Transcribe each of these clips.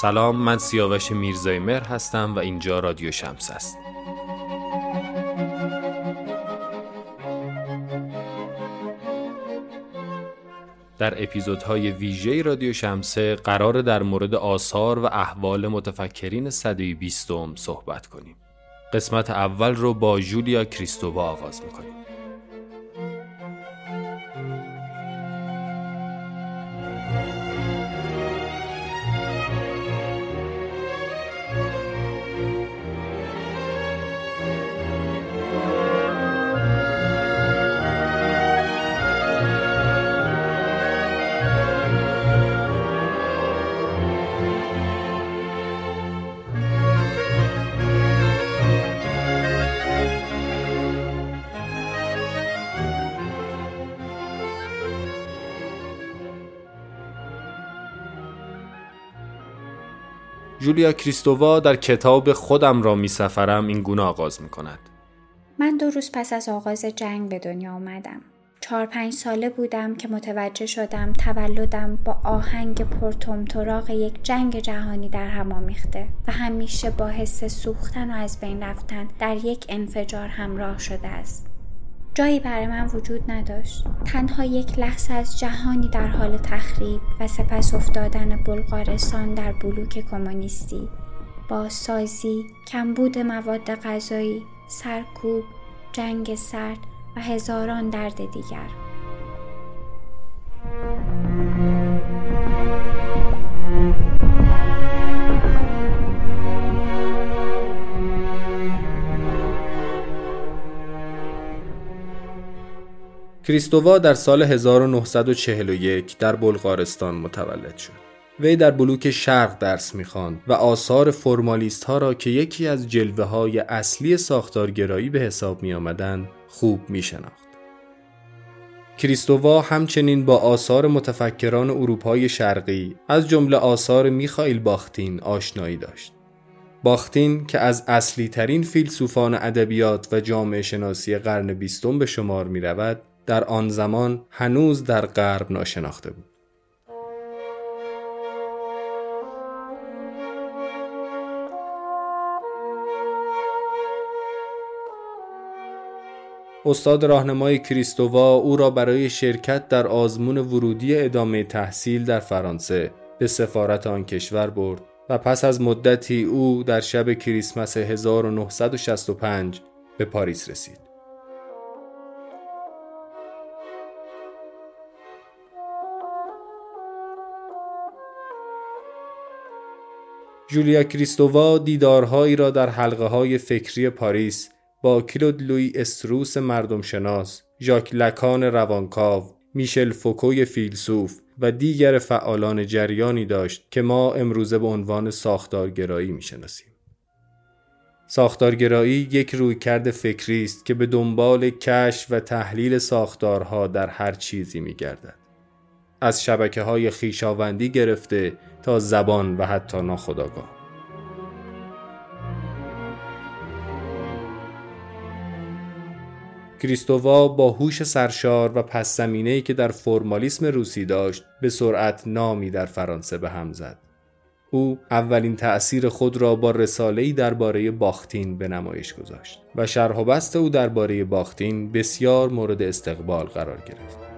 سلام من سیاوش میرزای مر هستم و اینجا رادیو شمس است. در اپیزودهای ویژه رادیو شمسه قرار در مورد آثار و احوال متفکرین صده بیستم صحبت کنیم. قسمت اول رو با جولیا کریستووا آغاز می‌کنیم. جولیا کریستووا در کتاب خودم را می سفرم این گونه آغاز می کند. من دو روز پس از آغاز جنگ به دنیا آمدم. چهار پنج ساله بودم که متوجه شدم تولدم با آهنگ پرتومتراغ یک جنگ جهانی در هم آمیخته و همیشه با حس سوختن و از بین رفتن در یک انفجار همراه شده است. جایی برای من وجود نداشت. تنها یک لحظه از جهانی در حال تخریب و سپس افتادن بلغارستان در بلوک کمونیستی. بازسازی کمبود مواد غذایی سرکوب جنگ سرد و هزاران درد دیگر. کریستووا در سال 1941 در بلغارستان متولد شد. وی در بلوک شرق درس می‌خواند و آثار فرمالیست ها را که یکی از جلوه های اصلی ساختارگرایی به حساب می آمدن خوب می شناخت. کریستووا همچنین با آثار متفکران اروپای شرقی از جمله آثار میخائیل باختین آشنایی داشت. باختین که از اصلی ترین فیلسوفان ادبیات و جامعه شناسی قرن بیستم به شمار می رود در آن زمان هنوز در غرب ناشناخته بود. استاد راهنمای کریستووا او را برای شرکت در آزمون ورودی ادامه تحصیل در فرانسه به سفارت آن کشور برد و پس از مدتی او در شب کریسمس 1965 به پاریس رسید. جولیا کریستووا دیدارهایی را در حلقه های فکری پاریس با کلود لوی استروس مردم شناس، ژاک لکان روانکاو، میشل فوکوی فیلسوف و دیگر فعالان جریانی داشت که ما امروزه به عنوان ساختارگرایی می‌شناسیم. ساختارگرایی یک رویکرد فکری است که به دنبال کشف و تحلیل ساختارها در هر چیزی می گردد. از شبکه های خیشاوندی گرفته تا زبان و حتی ناخداگاه. کریستووا با هوش سرشار و پس زمینه‌ای که در فرمالیسم روسی داشت به سرعت نامی در فرانسه به هم زد. او اولین تأثیر خود را با رساله‌ای درباره باختین به نمایش گذاشت و شرح و بست او درباره باختین بسیار مورد استقبال قرار گرفت.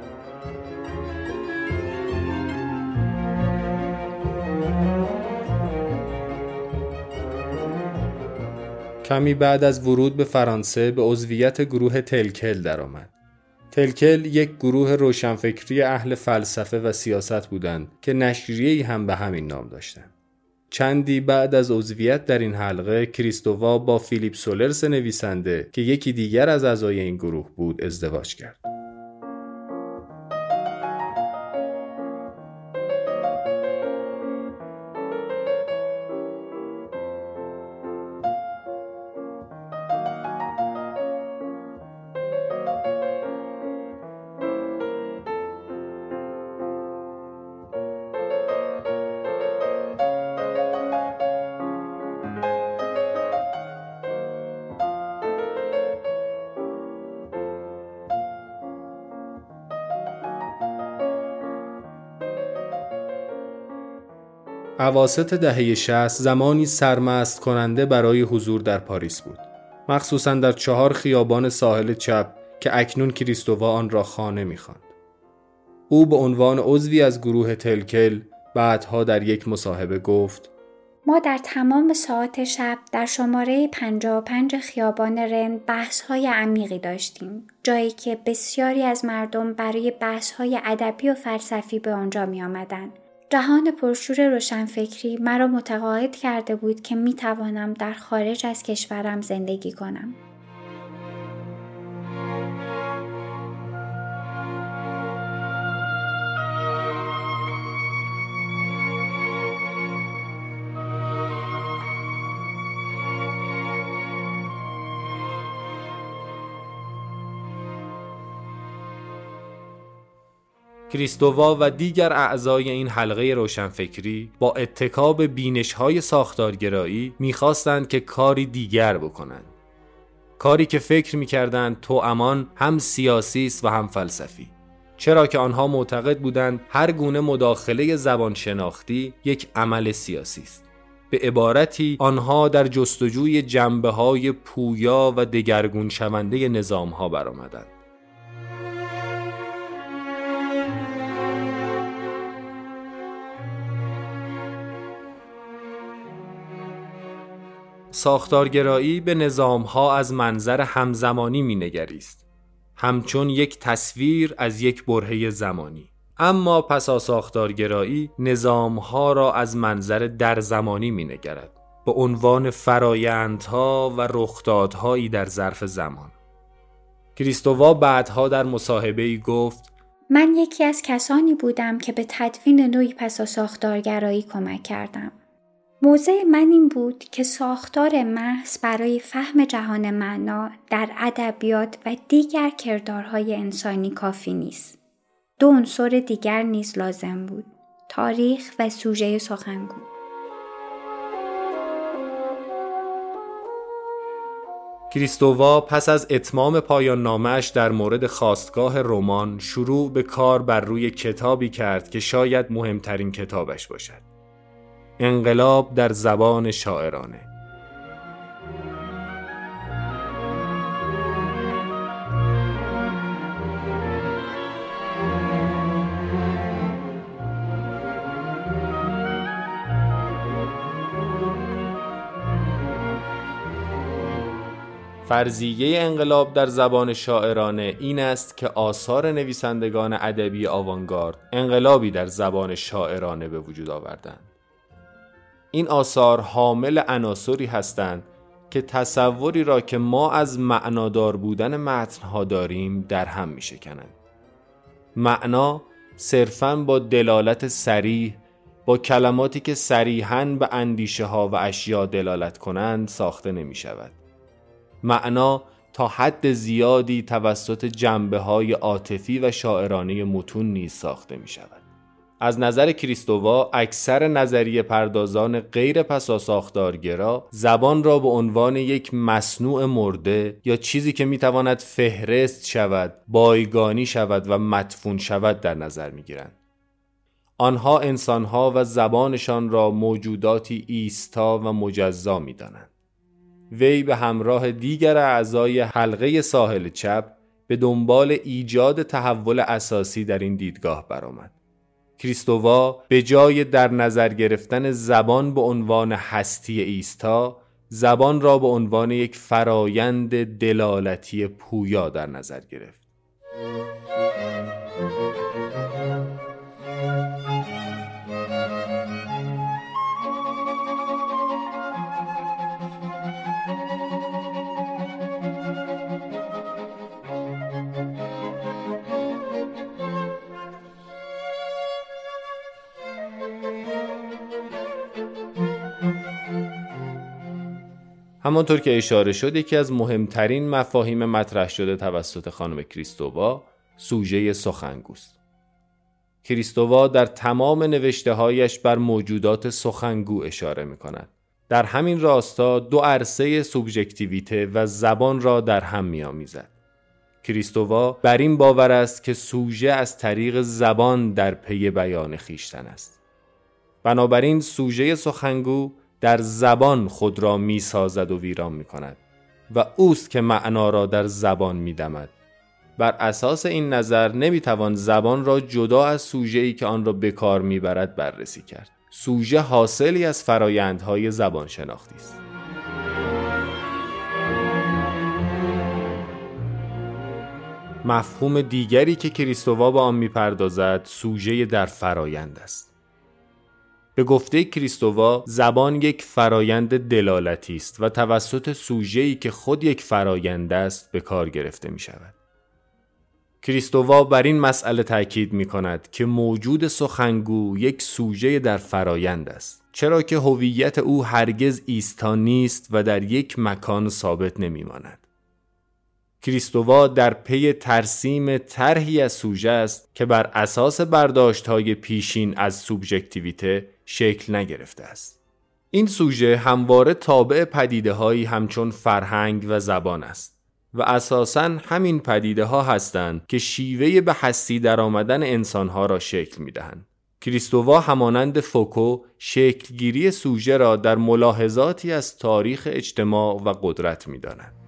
کمی بعد از ورود به فرانسه به عضویت گروه تلکل درآمد. تلکل یک گروه روشنفکری اهل فلسفه و سیاست بودند که نشریه‌ای هم به همین نام داشتند. چندی بعد از عضویت در این حلقه کریستووا با فیلیپ سولرس نویسنده که یکی دیگر از اعضای این گروه بود ازدواج کرد. عواست دهه 60 زمانی سرمست کننده برای حضور در پاریس بود. مخصوصا در چهار خیابان ساحل چپ که اکنون کریستووا آن را خانه می‌خواند. او به عنوان عضوی از گروه تلکل بعدها در یک مصاحبه گفت ما در تمام ساعت شب در شماره 55 خیابان رن بحث های عمیقی داشتیم جایی که بسیاری از مردم برای بحث های ادبی و فلسفی به آنجا می آمدن. جهان پرشور روشنفکری مرا متقاعد کرده بود که می توانم در خارج از کشورم زندگی کنم. کریستووا و دیگر اعضای این حلقه روشنفکری با اتکاب بینش های ساختارگرایی می‌خواستند که کاری دیگر بکنند. کاری که فکر می‌کردند تو امان هم سیاسی است و هم فلسفی. چرا که آنها معتقد بودند هر گونه مداخله زبان شناختی یک عمل سیاسی است. به عبارتی آنها در جستجوی جنبه های پویا و دگرگون شونده نظام ها برآمدند. ساختارگرایی به نظامها از منظر همزمانی مینگریست. همچون یک تصویر از یک برهه زمانی. اما پسا ساختارگرایی نظامها را از منظر در زمانی مینگرد. به عنوان فرایندها و رخدادهایی در ظرف زمان. کریستووا بعدها در مصاحبه گفت من یکی از کسانی بودم که به تدوین نوعی پسا ساختارگرایی کمک کردم. موضع من این بود که ساختار محض برای فهم جهان معنا در ادبیات و دیگر کردارهای انسانی کافی نیست. دو عنصر دیگر نیز لازم بود. تاریخ و سوژه سخنگو. کریستووا پس از اتمام پایان نامش در مورد خواستگاه رمان شروع به کار بر روی کتابی کرد که شاید مهمترین کتابش باشد. انقلاب در زبان شاعرانه فرضیه انقلاب در زبان شاعرانه این است که آثار نویسندگان ادبی آوانگارد انقلابی در زبان شاعرانه به وجود آوردند. این آثار حامل عناصری هستند که تصوری را که ما از معنادار بودن متنها داریم در هم می شکنند. معنا صرفاً با دلالت سریح با کلماتی که صریحاً به اندیشه ها و اشیا دلالت کنند ساخته نمی شود. معنا تا حد زیادی توسط جنبه های عاطفی و شاعرانه متون نیز ساخته می شود. از نظر کریستووا اکثر نظریه پردازان غیر پسا ساختارگرا زبان را به عنوان یک مصنوع مرده یا چیزی که می‌تواند فهرست شود، بایگانی شود و مدفون شود در نظر می‌گیرند. آنها انسانها و زبانشان را موجوداتی ایستا و مجزا می‌دانند. وی به همراه دیگر اعضای حلقه ساحل چپ به دنبال ایجاد تحول اساسی در این دیدگاه برآمد. کریستووا به جای در نظر گرفتن زبان به عنوان هستی ایستا زبان را به عنوان یک فرایند دلالتی پویا در نظر گرفت. همانطور که اشاره شد یکی از مهمترین مفاهیم مطرح شده توسط خانم کریستووا سوژه سخنگوست. کریستووا در تمام نوشته هایش بر موجودات سخنگو اشاره می کند. در همین راستا دو عرصه سوبژکتیویته و زبان را در هم می آمیزد. کریستووا بر این باور است که سوژه از طریق زبان در پی بیان خیشتن است. بنابراین سوژه سخنگو در زبان خود را می سازد و ویران می کند و اوست که معنا را در زبان می دمد. بر اساس این نظر نمی توان زبان را جدا از سوژه ای که آن را به کار می برد بررسی کرد. سوژه حاصلی از فرایندهای زبان شناختی است. مفهوم دیگری که کریستووا به آن می‌پردازد سوژه در فرایند است به گفته کریستووا زبان یک فرایند دلالتی است و توسط سوژه‌ای که خود یک فرایند است به کار گرفته می شود. کریستووا بر این مسئله تاکید می کند که موجود سخنگو یک سوژه در فرایند است چرا که هویت او هرگز ایستا نیست و در یک مکان ثابت نمی ماند. کریستووا در پی ترسیم طرحی از سوژه است که بر اساس برداشت های پیشین از سوبژکتیویته شکل نگرفته است. این سوژه همواره تابع پدیده هایی همچون فرهنگ و زبان است و اساساً همین پدیده ها هستند که شیوه به هستی در آمدن انسان ها را شکل می دهند. کریستووا همانند فوکو شکلگیری سوژه را در ملاحظاتی از تاریخ اجتماع و قدرت می داند.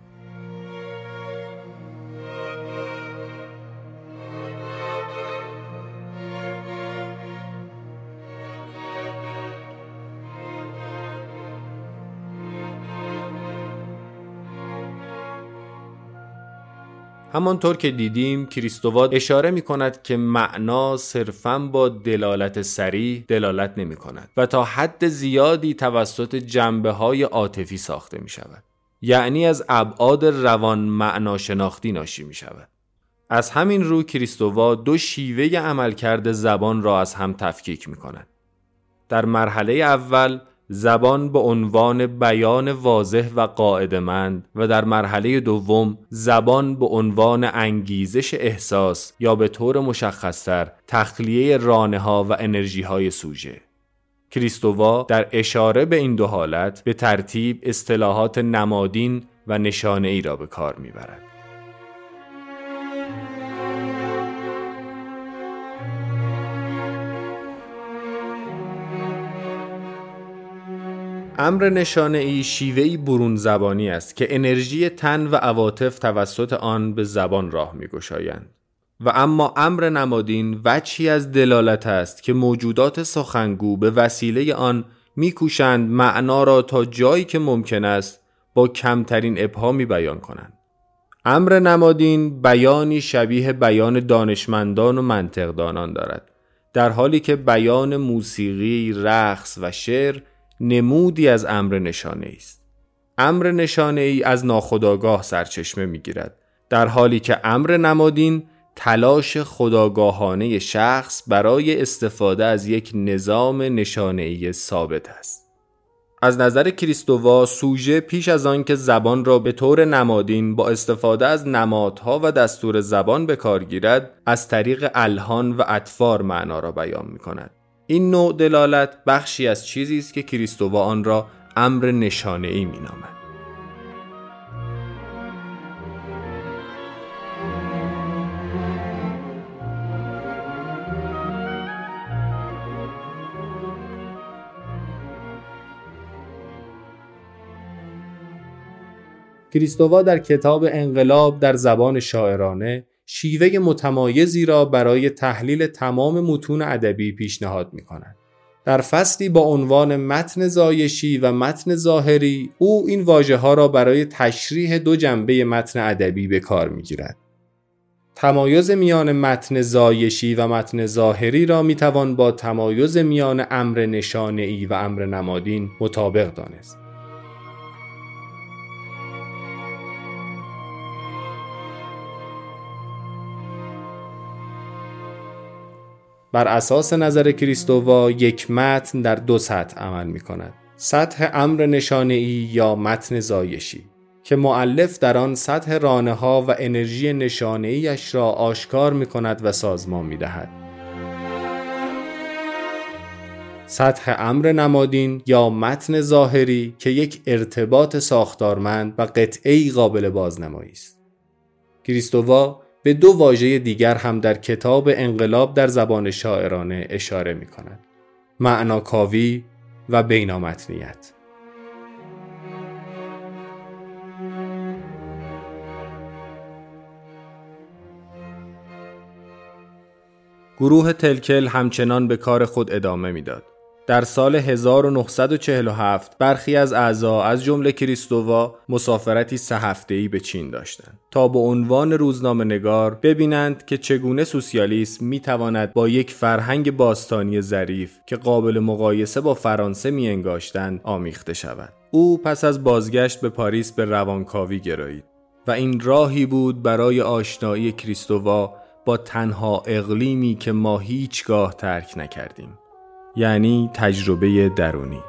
همانطور که دیدیم کریستووا اشاره می کند که معنا صرفا با دلالت سریع دلالت نمی کند و تا حد زیادی توسط جنبه های عاطفی ساخته می شود. یعنی از ابعاد روان معنا شناختی ناشی می شود. از همین رو کریستووا دو شیوه عملکرد زبان را از هم تفکیک می کند. در مرحله اول زبان به عنوان بیان واضح و قاعدمند و در مرحله دوم زبان به عنوان انگیزش احساس یا به طور مشخصتر تخلیه رانه ها و انرژی های سوژه. کریستووا در اشاره به این دو حالت به ترتیب اصطلاحات نمادین و نشانه ای را به کار می‌برد. امر نشانه ای شیوهی برون زبانی است که انرژی تن و عواطف توسط آن به زبان راه می. و اما امر نمادین وچی از دلالت است که موجودات سخنگو به وسیله آن میکوشند معنا را تا جایی که ممکن است با کمترین ابهامی بیان کنند. امر نمادین بیانی شبیه بیان دانشمندان و منطقدانان دارد در حالی که بیان موسیقی، رقص و شعر نمودی از امر نشانه است. امر نشانه ای از ناخداگاه سرچشمه می گیرد در حالی که امر نمادین تلاش خداگاهانه شخص برای استفاده از یک نظام نشانه ای ثابت است. از نظر کریستووا سوژه پیش از آنکه زبان را به طور نمادین با استفاده از نمادها و دستور زبان به کار گیرد از طریق الهان و اطفار معنا را بیان می کند این نوع دلالت بخشی از چیزی است که کریستووا آن را امر نشانه ای می نامد. کریستووا در کتاب انقلاب در زبان شاعرانه شیوه متمایزی را برای تحلیل تمام متون ادبی پیشنهاد می کند. در فصلی با عنوان متن زایشی و متن ظاهری او این واژه ها را برای تشریح دو جنبه متن ادبی به کار می گیرد. تمایز میان متن زایشی و متن ظاهری را می توان با تمایز میان امر نشانه ای و امر نمادین مطابق دانست. بر اساس نظر کریستووا یک متن در دو سطح عمل می کند. سطح امر نشانه ای یا متن زایشی که معلف در آن سطح رانه ها و انرژی نشانه ایش را آشکار می کند و سازمان می دهد. سطح امر نمادین یا متن ظاهری که یک ارتباط ساختارمند و قطعی قابل بازنمایی است. کریستووا به دو واژه دیگر هم در کتاب انقلاب در زبان شاعرانه اشاره می کند. معناکاوی و بینامتنیت گروه تلکل همچنان به کار خود ادامه می‌داد. در سال 1947 برخی از اعضا از جمله کریستووا مسافرتی سه ای به چین داشتند تا به عنوان روزنامه نگار ببینند که چگونه سوسیالیسم می تواند با یک فرهنگ باستانی ظریف که قابل مقایسه با فرانسه می انگاشتند آمیخته شود. او پس از بازگشت به پاریس به روانکاوی گرایید و این راهی بود برای آشنایی کریستووا با تنها اقلیمی که ما هیچگاه ترک نکردیم یعنی تجربه درونی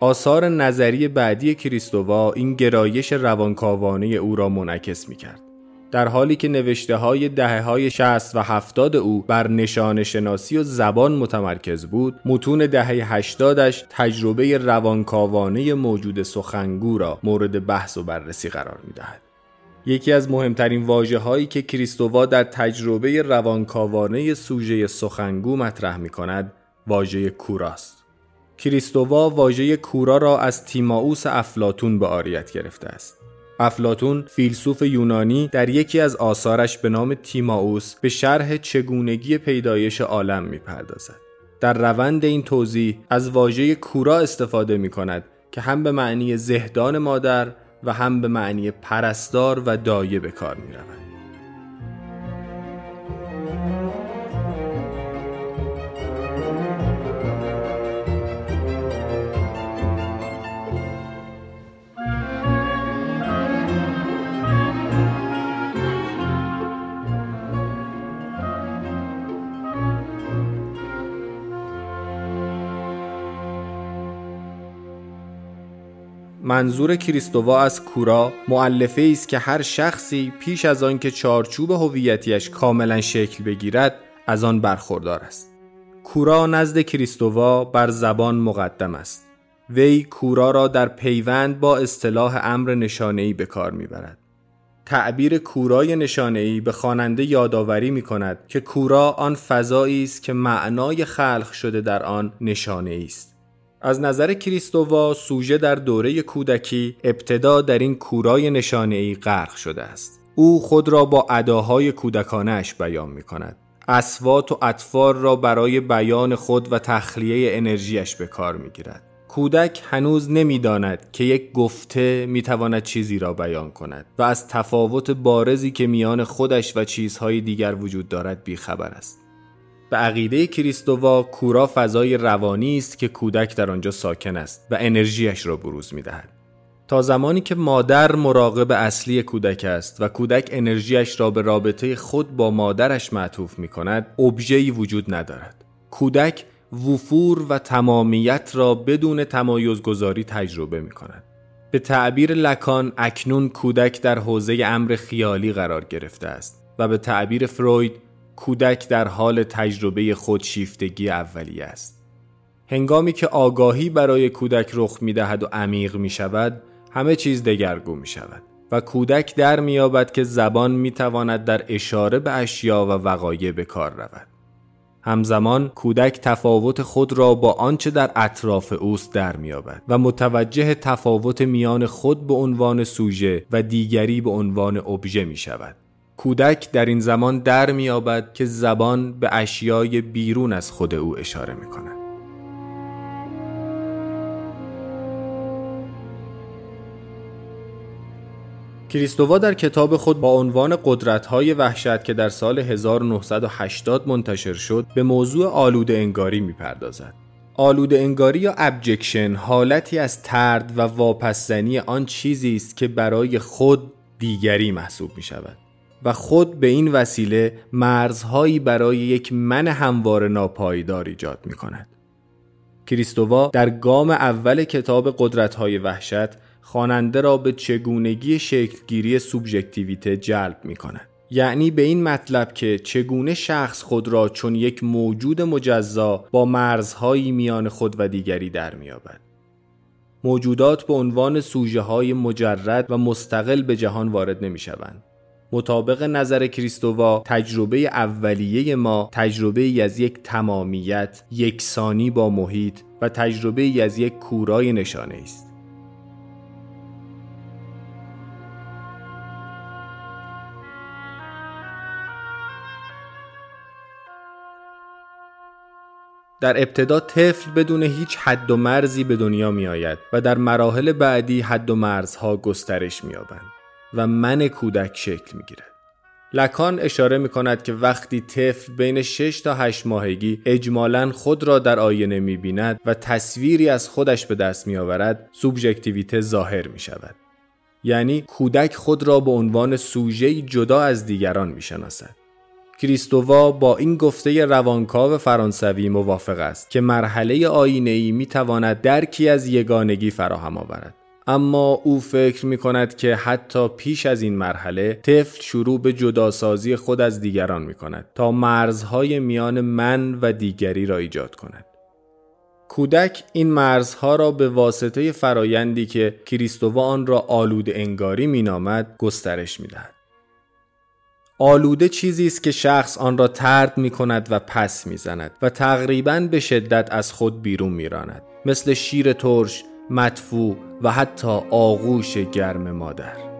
آثار نظری بعدی کریستووا این گرایش روانکاوانه او را منعکس می کرد. در حالی که نوشته های دهه های 60 و 70 او بر نشان شناسی و زبان متمرکز بود متون دهه 80 تجربه روانکاوانه موجود سخنگو را مورد بحث و بررسی قرار می دهد. یکی از مهمترین واجه هایی که کریستووا در تجربه روانکاوانه سوژه سخنگو مطرح می کند واژه کوراست. کریستووا واژه کورا را از تیماوس افلاتون به آریت گرفته است. افلاتون فیلسوف یونانی در یکی از آثارش به نام تیماوس به شرح چگونگی پیدایش عالم می‌پردازد. در روند این توضیح از واژه کورا استفاده می کند که هم به معنی زهدان مادر و هم به معنی پرستار و دایه به کار می رود. منظور کریستووا از کورا معلفه است که هر شخصی پیش از آن که چارچوب هویتیش کاملا شکل بگیرد از آن برخوردار است. کورا نزد کریستووا بر زبان مقدم است. وی کورا را در پیوند با اصطلاح امر نشانه‌ای به کار می‌برد. تعبیر کورای نشانه‌ای به خواننده یادآوری می کند که کورا آن فضایی است که معنای خلق شده در آن نشانه است. از نظر کریستووا سوژه در دوره کودکی ابتدا در این کورای نشانه ای غرق شده است او خود را با اداهای کودکانش بیان می کند اسوات و اطفار را برای بیان خود و تخلیه انرژیش به کار می گیرد. کودک هنوز نمی‌داند که یک گفته می‌تواند چیزی را بیان کند و از تفاوت بارزی که میان خودش و چیزهای دیگر وجود دارد بیخبر است. به عقیده کریستووا کورا فضای روانی است که کودک در آنجا ساکن است و انرژیش را بروز می دهد. تا زمانی که مادر مراقب اصلی کودک است و کودک انرژیش را به رابطه خود با مادرش معطوف می کند ابژه‌ای وجود ندارد کودک وفور و تمامیت را بدون تمایزگذاری تجربه می کند به تعبیر لکان اکنون کودک در حوزه امر خیالی قرار گرفته است و به تعبیر فروید کودک در حال تجربه خودشیفتگی اولیه است. هنگامی که آگاهی برای کودک رخ می دهد و عمیق می شود، همه چیز دگرگو می شود و کودک در می یابد که زبان می تواند در اشاره به اشیا و وقایع به کار رود. همزمان کودک تفاوت خود را با آنچه در اطراف اوست در میابد و متوجه تفاوت میان خود به عنوان سوژه و دیگری به عنوان ابژه می شود. کودک در این زمان در میابد که زبان به اشیای بیرون از خود او اشاره می کند. کریستووا در کتاب خود با عنوان قدرت‌های وحشت که در سال 1980 منتشر شد به موضوع آلوده انگاری می‌پردازد. آلوده انگاری یا ابجکشن حالتی از ترد و واپسزنی آن چیزی است که برای خود دیگری محسوب می شود. و خود به این وسیله مرزهایی برای یک من هموار ناپایدار ایجاد می کند. کریستووا در گام اول کتاب قدرت‌های وحشت خواننده را به چگونگی شکلگیری سوبژکتیویته جلب می کند. یعنی به این مطلب که چگونه شخص خود را چون یک موجود مجزا با مرزهایی میان خود و دیگری در میابد. موجودات به عنوان سوژه های مجرد و مستقل به جهان وارد نمی شوند. مطابق نظر کریستووا تجربه اولیه ما تجربه از یک تمامیت یکسانی با محیط و تجربه از یک کورای نشانه است. در ابتدا طفل بدون هیچ حد و مرزی به دنیا می آید و در مراحل بعدی حد و مرزها گسترش می آبند و من کودک شکل می گیرد. لکان اشاره می کند که وقتی طفل بین 6 تا 8 ماهگی اجمالا خود را در آینه می بیند و تصویری از خودش به دست می آورد سوبژکتیویته ظاهر می شود. یعنی کودک خود را به عنوان سوژه جدا از دیگران می شناسد. کریستووا با این گفته روانکاو فرانسوی موافق است که مرحله آینه می تواند درکی از یگانگی فراهم آورد. اما او فکر می کند که حتی پیش از این مرحله طفل شروع به جداسازی خود از دیگران می کند تا مرزهای میان من و دیگری را ایجاد کند. کودک این مرزها را به واسطه فرایندی که کریستووا آن را آلود انگاری می نامد گسترش می دهد. آلوده چیزی است که شخص آن را ترد می کند و پس می زند و تقریبا به شدت از خود بیرون می راند. مثل شیر ترش، مدفوع و حتی آغوش گرم مادر.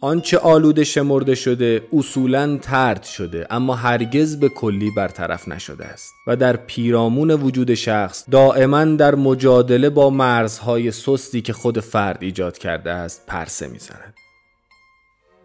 آنچه آلوده شمرده شده اصولا ترد شده اما هرگز به کلی برطرف نشده است و در پیرامون وجود شخص دائما در مجادله با مرزهای سستی که خود فرد ایجاد کرده است پرسه می‌زند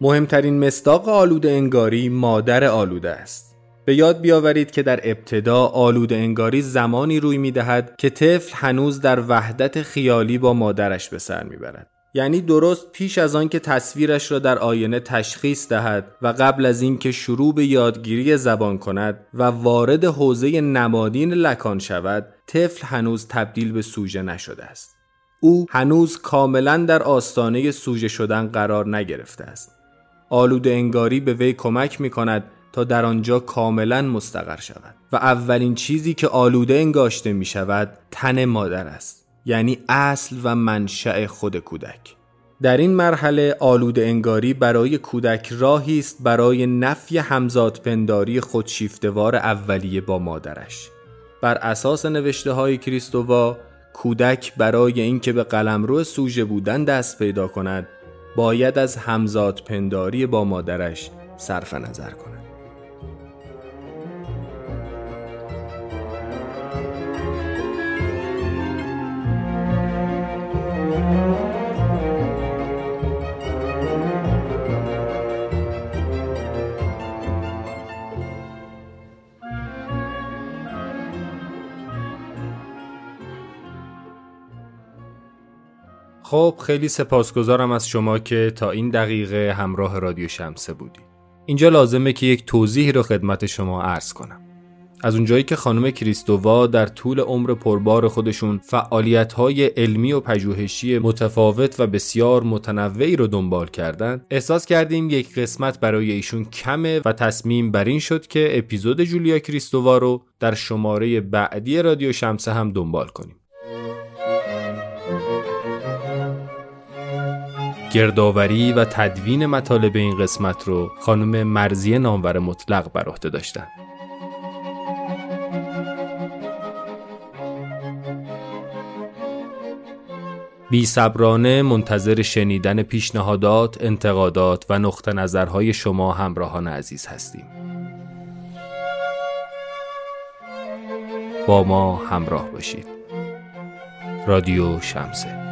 مهمترین مصداق آلوده انگاری مادر آلوده است به یاد بیاورید که در ابتدا آلوده انگاری زمانی روی می دهد که طفل هنوز در وحدت خیالی با مادرش به سر می‌برد. یعنی درست پیش از آن که تصویرش را در آینه تشخیص دهد و قبل از اینکه شروع به یادگیری زبان کند و وارد حوزه نمادین لکان شود طفل هنوز تبدیل به سوژه نشده است. او هنوز کاملا در آستانه سوژه شدن قرار نگرفته است. آلوده انگاری به وی کمک می کند تا در آنجا کاملا مستقر شود و اولین چیزی که آلوده انگاشته می شود تن مادر است یعنی اصل و منشأ خود کودک. در این مرحله آلود انگاری برای کودک راهی است برای نفی همزادپنداری خودشیفتوار اولیه با مادرش. بر اساس نوشته های کریستووا کودک برای اینکه به قلمرو سوژه بودن دست پیدا کند باید از همزادپنداری با مادرش صرف نظر کند. خب خیلی سپاسگزارم از شما که تا این دقیقه همراه رادیو شمسه بودی. اینجا لازمه که یک توضیحی رو خدمت شما عرض کنم. از اونجایی که خانم کریستووا در طول عمر پربار خودشون فعالیت‌های علمی و پژوهشی متفاوت و بسیار متنوعی رو دنبال کردند، احساس کردیم یک قسمت برای ایشون کمه و تصمیم بر این شد که اپیزود جولیا کریستووا رو در شماره بعدی رادیو شمسه هم دنبال کنیم. گردآوری و تدوین مطالب این قسمت رو خانم مرزی نامور مطلق بر عهده داشتن بی صبرانه منتظر شنیدن پیشنهادات، انتقادات و نقطه نظرهای شما همراهان عزیز هستیم. با ما همراه باشید. رادیو شمسه